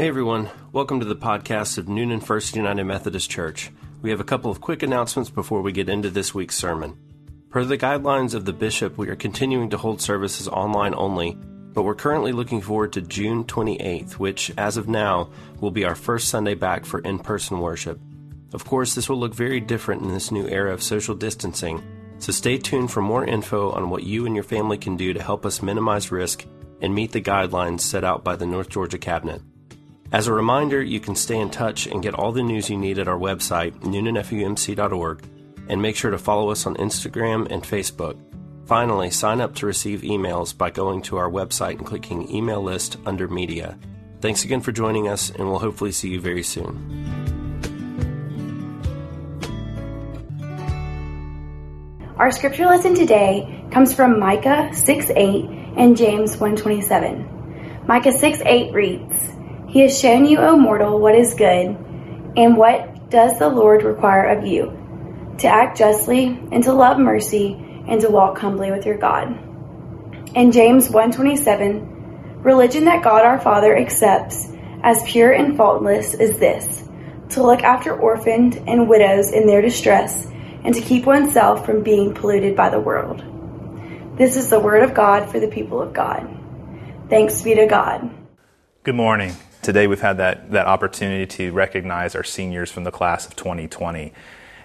Hey everyone, welcome to the podcast of Newnan First United Methodist Church. We have a couple of quick announcements before we get into this week's sermon. Per the guidelines of the bishop, we are continuing to hold services online only, but we're currently looking forward to June 28th, which, as of now, will be our first Sunday back for in person worship. Of course, this will look very different in this new era of social distancing, so stay tuned for more info on what you and your family can do to help us minimize risk and meet the guidelines set out by the North Georgia Cabinet. As a reminder, you can stay in touch and get all the news you need at our website, newnanfumc.org, and make sure to follow us on Instagram and Facebook. Finally, sign up to receive emails by going to our website and clicking Email List under Media. Thanks again for joining us, and we'll hopefully see you very soon. Our scripture lesson today comes from Micah 6 8 and James 127. Micah 6 8 reads, He has shown you, O mortal, what is good, and what does the Lord require of you? To act justly, and to love mercy, and to walk humbly with your God. In James 127, religion that God our Father accepts as pure and faultless is this to look after orphans and widows in their distress, and to keep oneself from being polluted by the world. This is the word of God for the people of God. Thanks be to God. Good morning. Today we've had that, that opportunity to recognize our seniors from the class of 2020.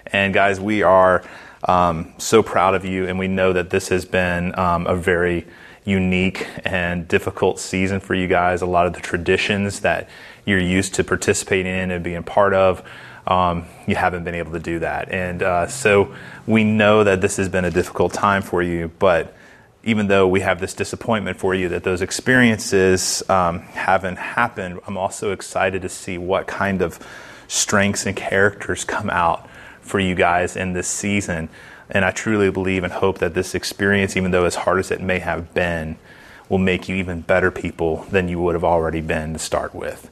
And guys, we are um, so proud of you, and we know that this has been um, a very unique and difficult season for you guys. A lot of the traditions that you're used to participating in and being part of, um, you haven't been able to do that. And uh, so we know that this has been a difficult time for you, but even though we have this disappointment for you that those experiences um, haven't happened, I'm also excited to see what kind of strengths and characters come out for you guys in this season. And I truly believe and hope that this experience, even though as hard as it may have been, will make you even better people than you would have already been to start with.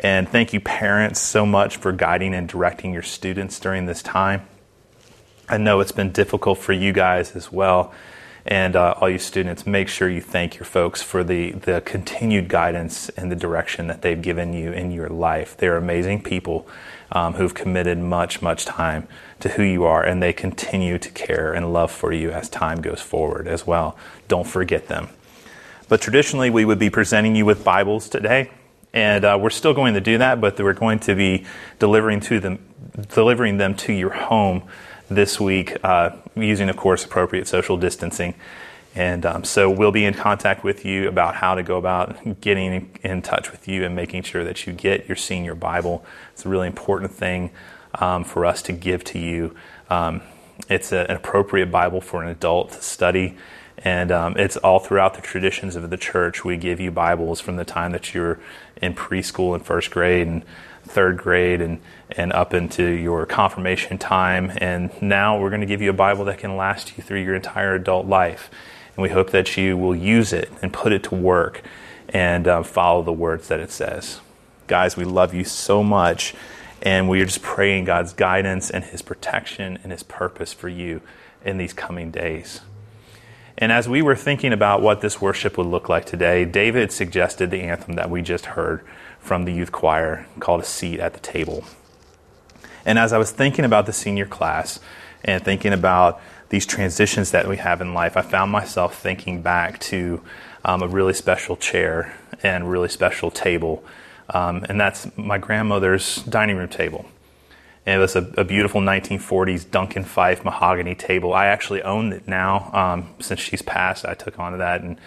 And thank you, parents, so much for guiding and directing your students during this time. I know it's been difficult for you guys as well and uh, all you students, make sure you thank your folks for the, the continued guidance and the direction that they've given you in your life. They're amazing people um, who've committed much, much time to who you are, and they continue to care and love for you as time goes forward as well. Don't forget them. But traditionally, we would be presenting you with Bibles today, and uh, we're still going to do that, but we're going to be delivering to them, delivering them to your home this week, uh, using, of course, appropriate social distancing. And um, so we'll be in contact with you about how to go about getting in touch with you and making sure that you get your senior Bible. It's a really important thing um, for us to give to you. Um, it's a, an appropriate Bible for an adult to study. And um, it's all throughout the traditions of the church. We give you Bibles from the time that you're in preschool and first grade and third grade and, and up into your confirmation time. And now we're going to give you a Bible that can last you through your entire adult life. And we hope that you will use it and put it to work and uh, follow the words that it says. Guys, we love you so much. And we are just praying God's guidance and His protection and His purpose for you in these coming days. And as we were thinking about what this worship would look like today, David suggested the anthem that we just heard from the youth choir called A Seat at the Table. And as I was thinking about the senior class and thinking about these transitions that we have in life, I found myself thinking back to um, a really special chair and really special table. Um, and that's my grandmother's dining room table. And it was a, a, beautiful 1940s Duncan Phyfe mahogany table. I actually own it now um, since she's passed. I took on to that, and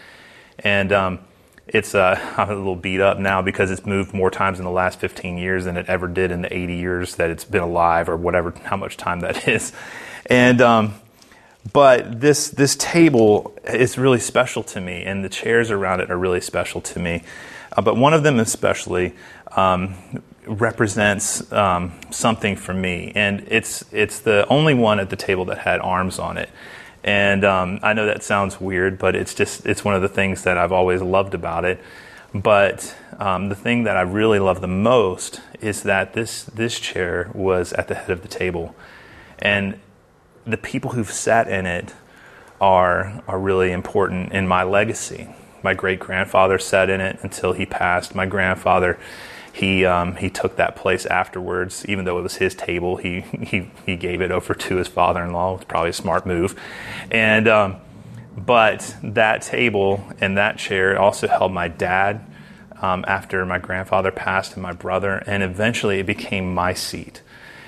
and um, it's uh, I'm a little beat up now because it's moved more times in the last 15 years than it ever did in the 80 years that it's been alive, or whatever how much time that is. And um, but this this table is really special to me, and the chairs around it are really special to me. Uh, but one of them especially um, represents um, something for me, and it's it's the only one at the table that had arms on it. And um, I know that sounds weird, but it's just it's one of the things that I've always loved about it. But um, the thing that I really love the most is that this this chair was at the head of the table, and the people who've sat in it are are really important in my legacy. My great grandfather sat in it until he passed. My grandfather he um, he took that place afterwards, even though it was his table. He he he gave it over to his father-in-law. It's probably a smart move, and um, but that table and that chair also held my dad um, after my grandfather passed and my brother, and eventually it became my seat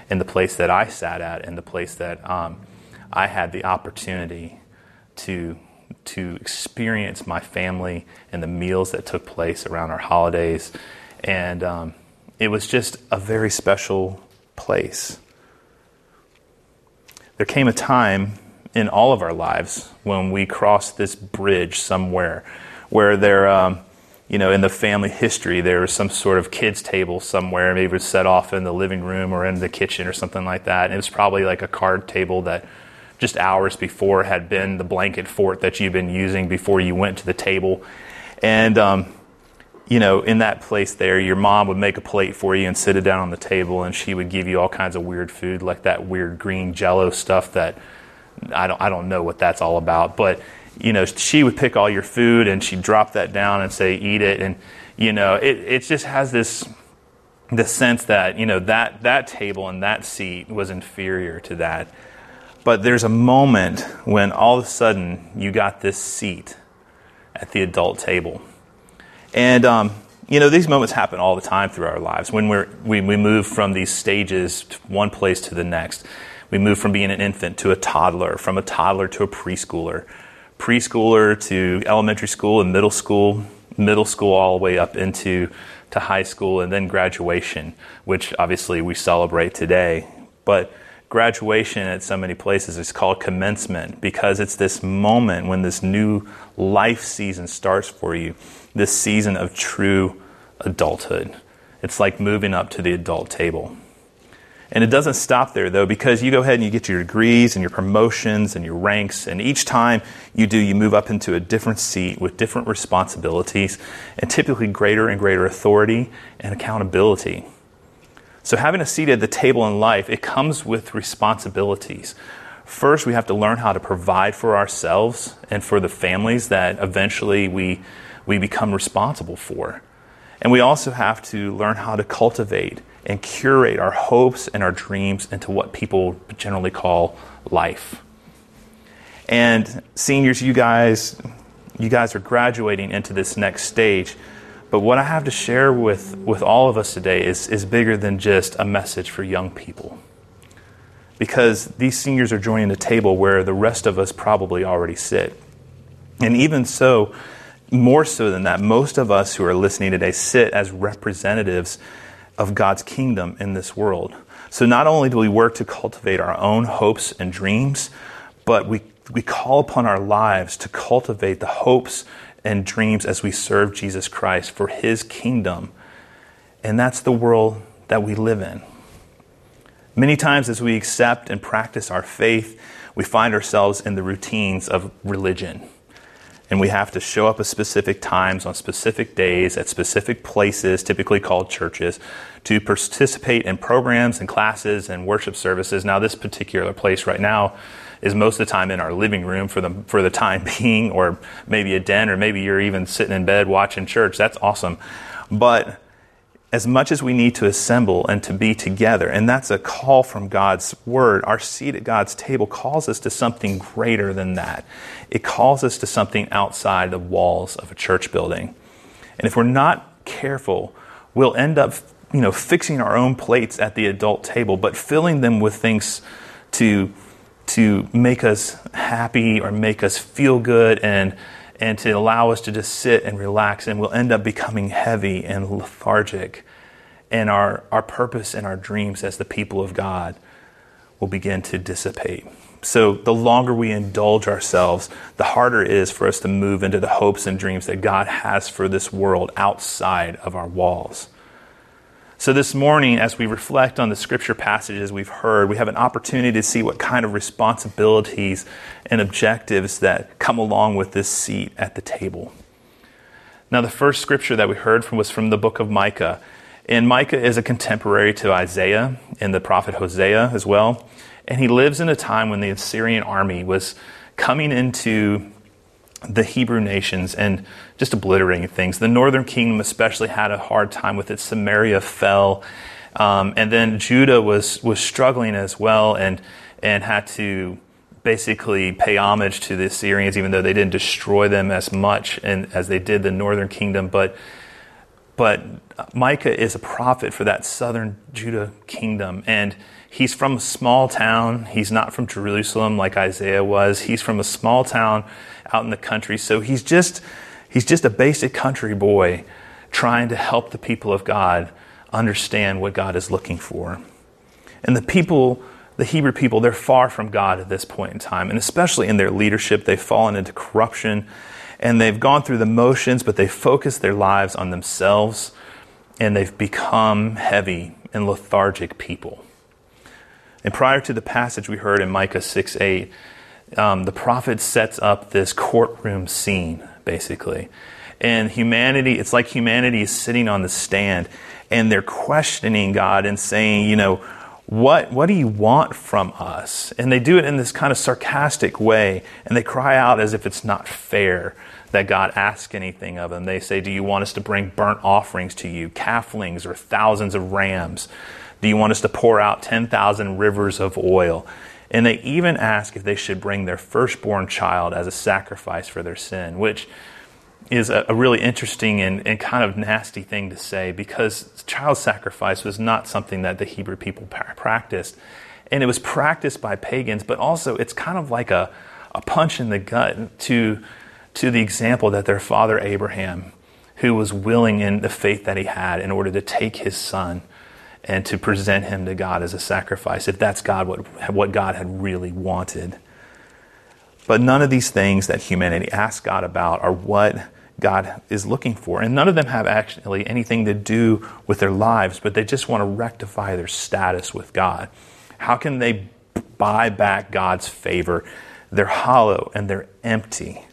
in the place that I sat at, and the place that um, I had the opportunity to to experience my family and the meals that took place around our holidays and um, it was just a very special place. There came a time in all of our lives when we crossed this bridge somewhere where there, um, you know, in the family history, there was some sort of kids' table somewhere. Maybe it was set off in the living room or in the kitchen or something like that. And it was probably like a card table that just hours before had been the blanket fort that you've been using before you went to the table. And um, you know, in that place there, your mom would make a plate for you and sit it down on the table, and she would give you all kinds of weird food, like that weird green jello stuff that I don't, I don't know what that's all about. But, you know, she would pick all your food and she'd drop that down and say, eat it. And, you know, it, it just has this, this sense that, you know, that, that table and that seat was inferior to that. But there's a moment when all of a sudden you got this seat at the adult table and, um, you know, these moments happen all the time through our lives when we're, we, we move from these stages one place to the next. We move from being an infant to a toddler, from a toddler to a preschooler, preschooler to elementary school and middle school, middle school all the way up into to high school, and then graduation, which obviously we celebrate today. But graduation at so many places is called commencement because it's this moment when this new life season starts for you this season of true adulthood. It's like moving up to the adult table. And it doesn't stop there, though, because you go ahead and you get your degrees and your promotions and your ranks, and each time you do, you move up into a different seat with different responsibilities and typically greater and greater authority and accountability. So, having a seat at the table in life, it comes with responsibilities. First, we have to learn how to provide for ourselves and for the families that eventually we we become responsible for. And we also have to learn how to cultivate and curate our hopes and our dreams into what people generally call life. And seniors, you guys, you guys are graduating into this next stage. But what I have to share with, with all of us today is, is bigger than just a message for young people. Because these seniors are joining the table where the rest of us probably already sit. And even so, more so than that, most of us who are listening today sit as representatives of God's kingdom in this world. So not only do we work to cultivate our own hopes and dreams, but we, we call upon our lives to cultivate the hopes and dreams as we serve Jesus Christ for his kingdom. And that's the world that we live in. Many times, as we accept and practice our faith, we find ourselves in the routines of religion and we have to show up at specific times on specific days at specific places, typically called churches, to participate in programs and classes and worship services. Now, this particular place right now is most of the time in our living room for the for the time being, or maybe a den, or maybe you're even sitting in bed watching church. That's awesome, but as much as we need to assemble and to be together, and that's a call from God's word, our seat at God's table calls us to something greater than that. It calls us to something outside the walls of a church building. And if we're not careful, we'll end up, you know, fixing our own plates at the adult table, but filling them with things to to make us happy or make us feel good and and to allow us to just sit and relax, and we'll end up becoming heavy and lethargic. And our, our purpose and our dreams as the people of God will begin to dissipate. So, the longer we indulge ourselves, the harder it is for us to move into the hopes and dreams that God has for this world outside of our walls. So, this morning, as we reflect on the scripture passages we've heard, we have an opportunity to see what kind of responsibilities and objectives that come along with this seat at the table. Now, the first scripture that we heard from was from the book of Micah. And Micah is a contemporary to Isaiah and the prophet Hosea as well. And he lives in a time when the Assyrian army was coming into the Hebrew nations and just obliterating things. The northern kingdom, especially, had a hard time with it. Samaria fell. Um, and then Judah was, was struggling as well and, and had to basically pay homage to the Assyrians, even though they didn't destroy them as much in, as they did the northern kingdom. But, but Micah is a prophet for that southern Judah kingdom. And he's from a small town. He's not from Jerusalem like Isaiah was. He's from a small town out in the country. So he's just, he's just a basic country boy trying to help the people of God understand what God is looking for. And the people, the Hebrew people, they're far from God at this point in time. And especially in their leadership, they've fallen into corruption and they've gone through the motions, but they focus their lives on themselves and they've become heavy and lethargic people. And prior to the passage we heard in Micah 6 8, um, the prophet sets up this courtroom scene, basically. And humanity, it's like humanity is sitting on the stand and they're questioning God and saying, you know, what, what do you want from us? And they do it in this kind of sarcastic way, and they cry out as if it's not fair that God asks anything of them. They say, Do you want us to bring burnt offerings to you, calflings or thousands of rams? Do you want us to pour out 10,000 rivers of oil? And they even ask if they should bring their firstborn child as a sacrifice for their sin, which is a, a really interesting and, and, kind of nasty thing to say because child sacrifice was not something that the Hebrew people practiced. And it was practiced by pagans, but also it's kind of like a, a punch in the gut to, to the example that their father Abraham, who was willing in the faith that he had in order to take his son and to present him to God as a sacrifice, if that's God, what, what God had really wanted. But none of these things that humanity asks God about are what God is looking for. And none of them have actually anything to do with their lives, but they just want to rectify their status with God. How can they buy back God's favor? They're hollow and they're empty.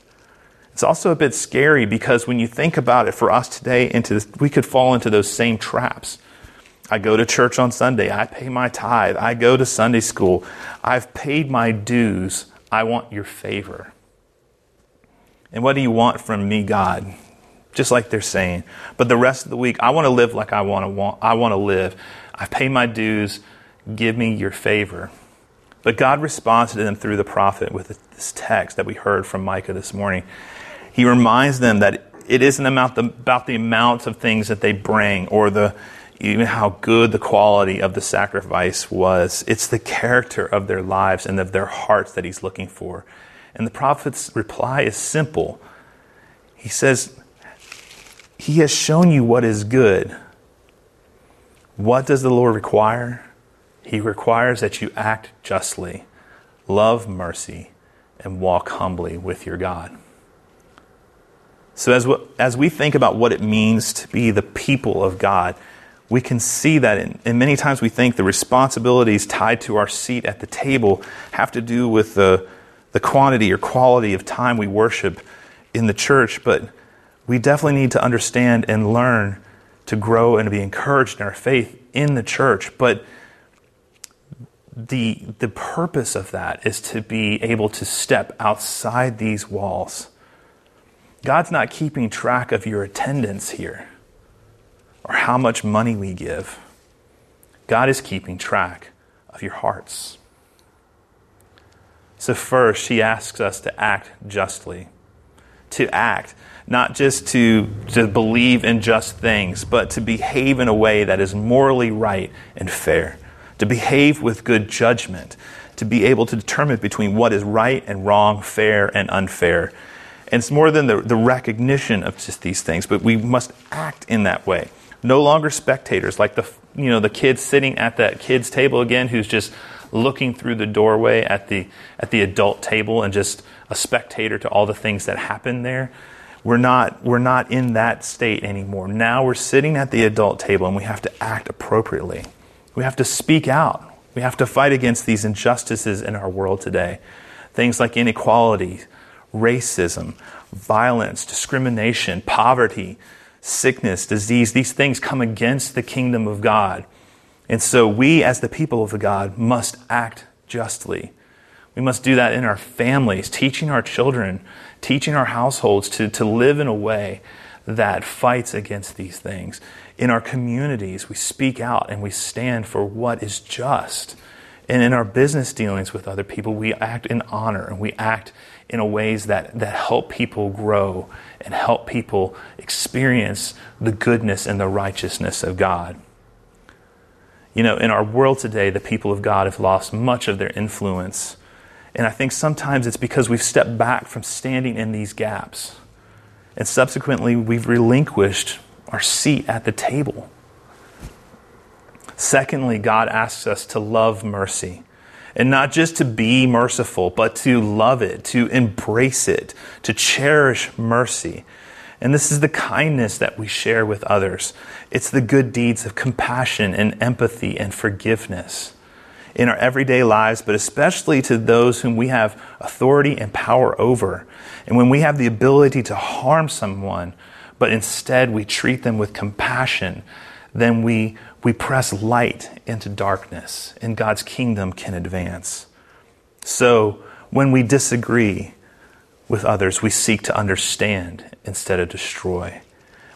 It's also a bit scary because when you think about it for us today, into we could fall into those same traps. I go to church on Sunday. I pay my tithe. I go to Sunday school. I've paid my dues. I want your favor. And what do you want from me, God? Just like they're saying. But the rest of the week, I want to live like I want to want I want to live. I've paid my dues. Give me your favor. But God responds to them through the prophet with this text that we heard from Micah this morning. He reminds them that it isn't about the, about the amount of things that they bring or the even how good the quality of the sacrifice was. It's the character of their lives and of their hearts that he's looking for. And the prophet's reply is simple. He says, He has shown you what is good. What does the Lord require? He requires that you act justly, love mercy, and walk humbly with your God. So, as, as we think about what it means to be the people of God, we can see that, in, and many times we think the responsibilities tied to our seat at the table have to do with the the quantity or quality of time we worship in the church, but we definitely need to understand and learn to grow and to be encouraged in our faith in the church. But the, the purpose of that is to be able to step outside these walls. God's not keeping track of your attendance here or how much money we give. God is keeping track of your hearts. So, first, he asks us to act justly. To act, not just to, to believe in just things, but to behave in a way that is morally right and fair. To behave with good judgment. To be able to determine between what is right and wrong, fair and unfair. And it's more than the, the recognition of just these things, but we must act in that way. No longer spectators, like the you know the kid sitting at that kid's table again, who's just looking through the doorway at the, at the adult table and just a spectator to all the things that happen there. We're not, we're not in that state anymore. Now we're sitting at the adult table and we have to act appropriately. We have to speak out. We have to fight against these injustices in our world today. Things like inequality, racism, violence, discrimination, poverty, sickness, disease, these things come against the kingdom of God. And so we, as the people of God, must act justly. We must do that in our families, teaching our children, teaching our households to, to live in a way that fights against these things. In our communities, we speak out and we stand for what is just. And in our business dealings with other people, we act in honor and we act in ways that, that help people grow and help people experience the goodness and the righteousness of God. You know, in our world today, the people of God have lost much of their influence. And I think sometimes it's because we've stepped back from standing in these gaps. And subsequently, we've relinquished our seat at the table. Secondly, God asks us to love mercy. And not just to be merciful, but to love it, to embrace it, to cherish mercy. And this is the kindness that we share with others. It's the good deeds of compassion and empathy and forgiveness in our everyday lives, but especially to those whom we have authority and power over. And when we have the ability to harm someone, but instead we treat them with compassion, then we, we press light into darkness and God's kingdom can advance. So when we disagree with others, we seek to understand instead of destroy.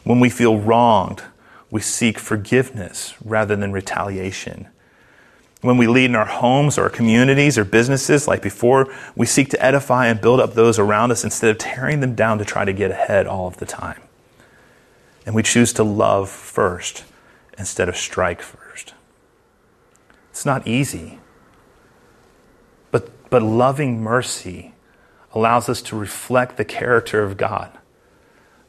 When we feel wronged, we seek forgiveness rather than retaliation. When we lead in our homes or our communities or businesses, like before, we seek to edify and build up those around us instead of tearing them down to try to get ahead all of the time. And we choose to love first instead of strike first. It's not easy. But, but loving mercy allows us to reflect the character of God.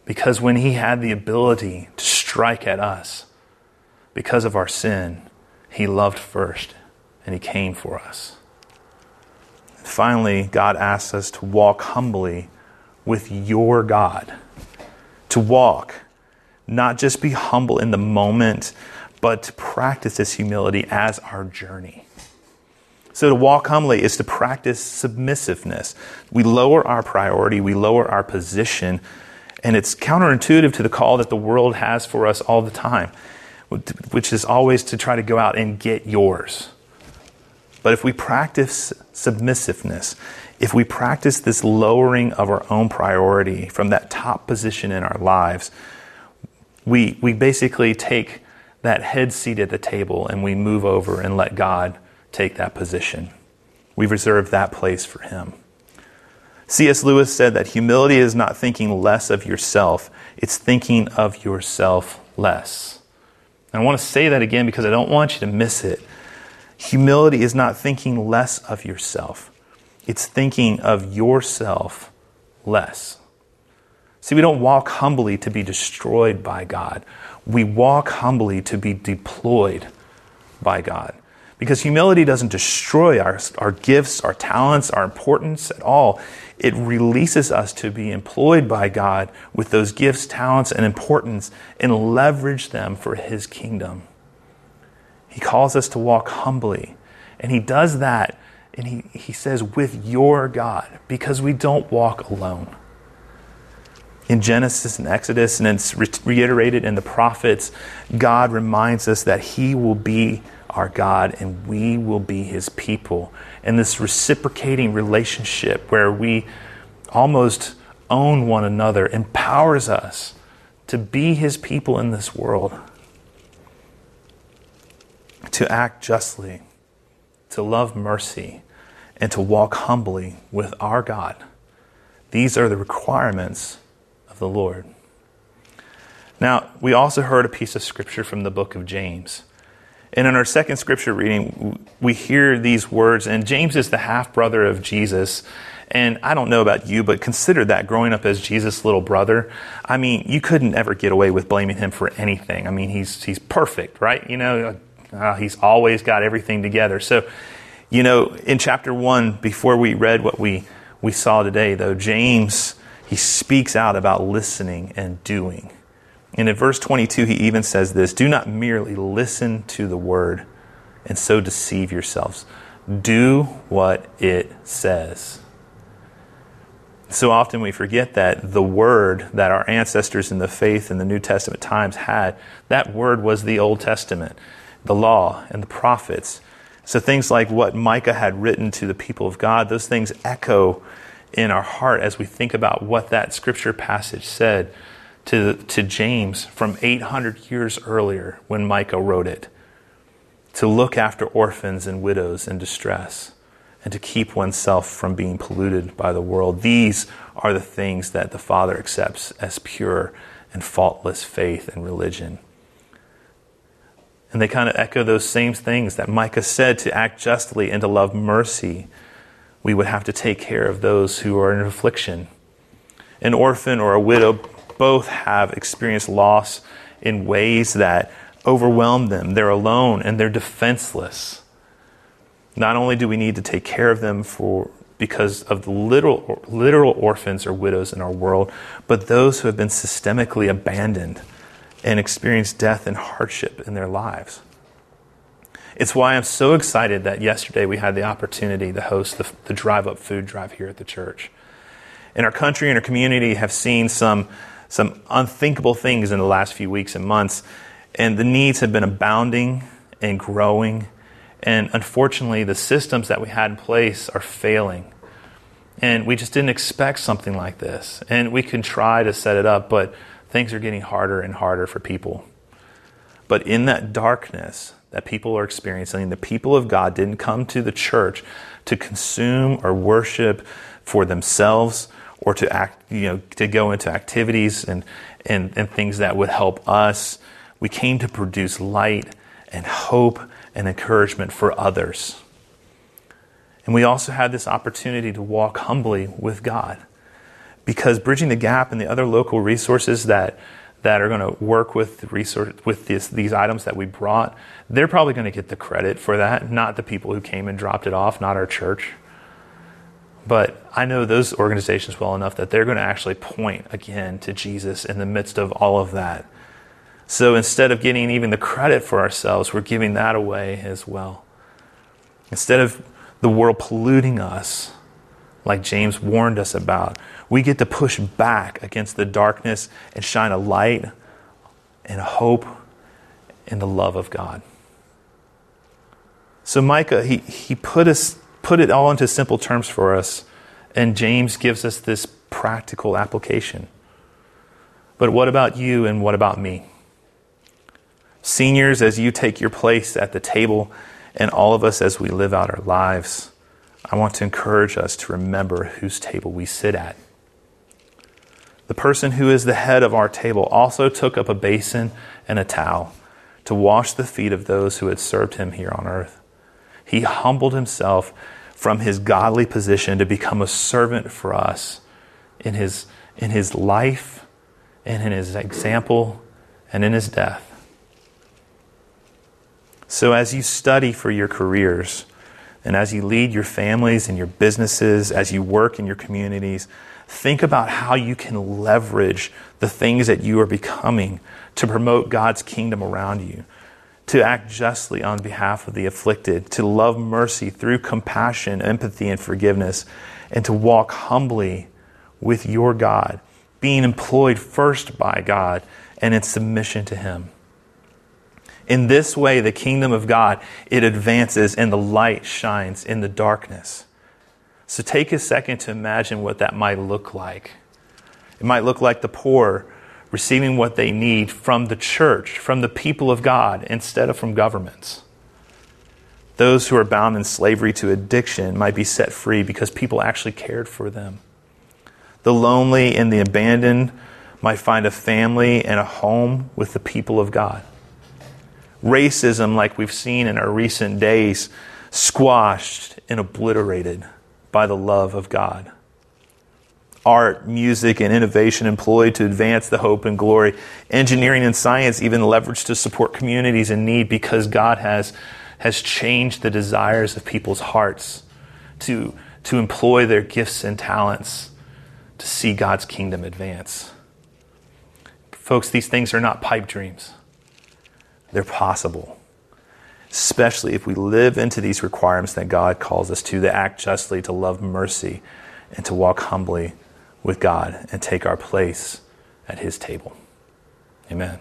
Because when He had the ability to strike at us because of our sin, He loved first and He came for us. Finally, God asks us to walk humbly with your God. To walk not just be humble in the moment, but to practice this humility as our journey. So to walk humbly is to practice submissiveness. We lower our priority, we lower our position, and it's counterintuitive to the call that the world has for us all the time, which is always to try to go out and get yours. But if we practice submissiveness, if we practice this lowering of our own priority from that top position in our lives, we, we basically take that head seat at the table and we move over and let God take that position. We've reserved that place for Him. C.S. Lewis said that humility is not thinking less of yourself, it's thinking of yourself less. And I want to say that again because I don't want you to miss it. Humility is not thinking less of yourself, it's thinking of yourself less. See, we don't walk humbly to be destroyed by God. We walk humbly to be deployed by God. Because humility doesn't destroy our, our gifts, our talents, our importance at all. It releases us to be employed by God with those gifts, talents, and importance and leverage them for His kingdom. He calls us to walk humbly. And He does that, and He, he says, with your God, because we don't walk alone in Genesis and Exodus, and it's reiterated in the prophets, God reminds us that He will be our God and we will be His people. And this reciprocating relationship where we almost own one another empowers us to be His people in this world, to act justly, to love mercy, and to walk humbly with our God. These are the requirements the Lord. Now, we also heard a piece of scripture from the book of James. And in our second scripture reading, we hear these words, and James is the half brother of Jesus. And I don't know about you, but consider that growing up as Jesus' little brother. I mean, you couldn't ever get away with blaming him for anything. I mean, he's, he's perfect, right? You know, uh, he's always got everything together. So, you know, in chapter one, before we read what we, we saw today, though, James he speaks out about listening and doing. And in verse 22, he even says this Do not merely listen to the word and so deceive yourselves. Do what it says. So often we forget that the word that our ancestors in the faith in the New Testament times had, that word was the Old Testament, the law and the prophets. So things like what Micah had written to the people of God, those things echo in our heart as we think about what that scripture passage said to, to James from 800 years earlier when Micah wrote it to look after orphans and widows in distress and to keep oneself from being polluted by the world. These are the things that the Father accepts as pure and faultless faith and religion. And they kind of echo those same things that Micah said to act justly and to love mercy. We would have to take care of those who are in affliction. An orphan or a widow both have experienced loss in ways that overwhelm them. They're alone and they're defenseless. Not only do we need to take care of them for because of the literal, literal orphans or widows in our world, but those who have been systemically abandoned and experienced death and hardship in their lives. It's why I'm so excited that yesterday we had the opportunity to host the, the Drive Up Food Drive here at the church. In our country and our community have seen some, some unthinkable things in the last few weeks and months, and the needs have been abounding and growing. And unfortunately, the systems that we had in place are failing. And we just didn't expect something like this. And we can try to set it up, but things are getting harder and harder for people. But in that darkness that people are experiencing, the people of God didn't come to the church to consume or worship for themselves or to act, you know, to go into activities and, and, and things that would help us. We came to produce light and hope and encouragement for others. And we also had this opportunity to walk humbly with God because bridging the gap and the other local resources that that are going to work with resource with this, these items that we brought, they're probably going to get the credit for that, not the people who came and dropped it off, not our church. But I know those organizations well enough that they're going to actually point again to Jesus in the midst of all of that. So instead of getting even the credit for ourselves, we're giving that away as well. Instead of the world polluting us, like James warned us about, we get to push back against the darkness and shine a light and hope in the love of God. So Micah, he, he put us put it all into simple terms for us, and James gives us this practical application. But what about you and what about me? Seniors, as you take your place at the table, and all of us as we live out our lives, I want to encourage us to remember whose table we sit at. The person who is the head of our table also took up a basin and a towel to wash the feet of those who had served him here on earth. He humbled himself from his godly position to become a servant for us in his, in his life and in his example and in his death. So, as you study for your careers, and as you lead your families and your businesses, as you work in your communities, Think about how you can leverage the things that you are becoming to promote God's kingdom around you, to act justly on behalf of the afflicted, to love mercy through compassion, empathy, and forgiveness, and to walk humbly with your God, being employed first by God and in submission to Him. In this way, the kingdom of God, it advances and the light shines in the darkness. So take a second to imagine what that might look like. It might look like the poor receiving what they need from the church, from the people of God, instead of from governments. Those who are bound in slavery to addiction might be set free because people actually cared for them. The lonely and the abandoned might find a family and a home with the people of God. Racism, like we've seen in our recent days, squashed and obliterated by the love of God. Art, music, and innovation employed to advance the hope and glory. Engineering and science even leveraged to support communities in need because God has, has changed the desires of people's hearts to, to employ their gifts and talents to see God's kingdom advance. Folks, these things are not pipe dreams, they're possible especially if we live into these requirements that God calls us to, to act justly, to love mercy, and to walk humbly with God and take our place at His table. Amen.